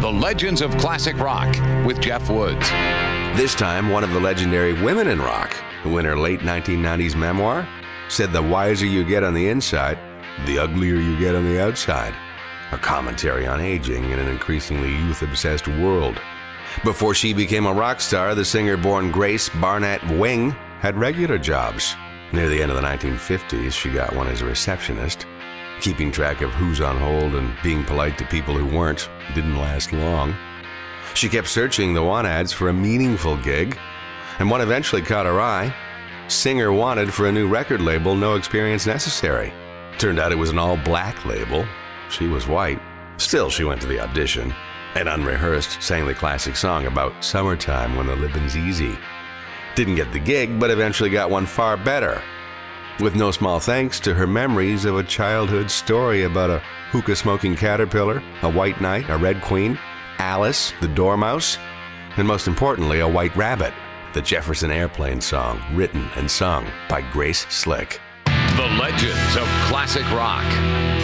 The Legends of Classic Rock with Jeff Woods. This time, one of the legendary women in rock, who in her late 1990s memoir said the wiser you get on the inside, the uglier you get on the outside. A commentary on aging in an increasingly youth obsessed world. Before she became a rock star, the singer born Grace Barnett Wing had regular jobs. Near the end of the 1950s, she got one as a receptionist. Keeping track of who's on hold and being polite to people who weren't didn't last long. She kept searching the want ads for a meaningful gig, and one eventually caught her eye. Singer wanted for a new record label, no experience necessary. Turned out it was an all black label. She was white. Still, she went to the audition and unrehearsed sang the classic song about summertime when the living's easy. Didn't get the gig, but eventually got one far better with no small thanks to her memories of a childhood story about a hookah smoking caterpillar, a white knight, a red queen, Alice, the dormouse, and most importantly, a white rabbit, the Jefferson Airplane song, written and sung by Grace Slick. The Legends of Classic Rock.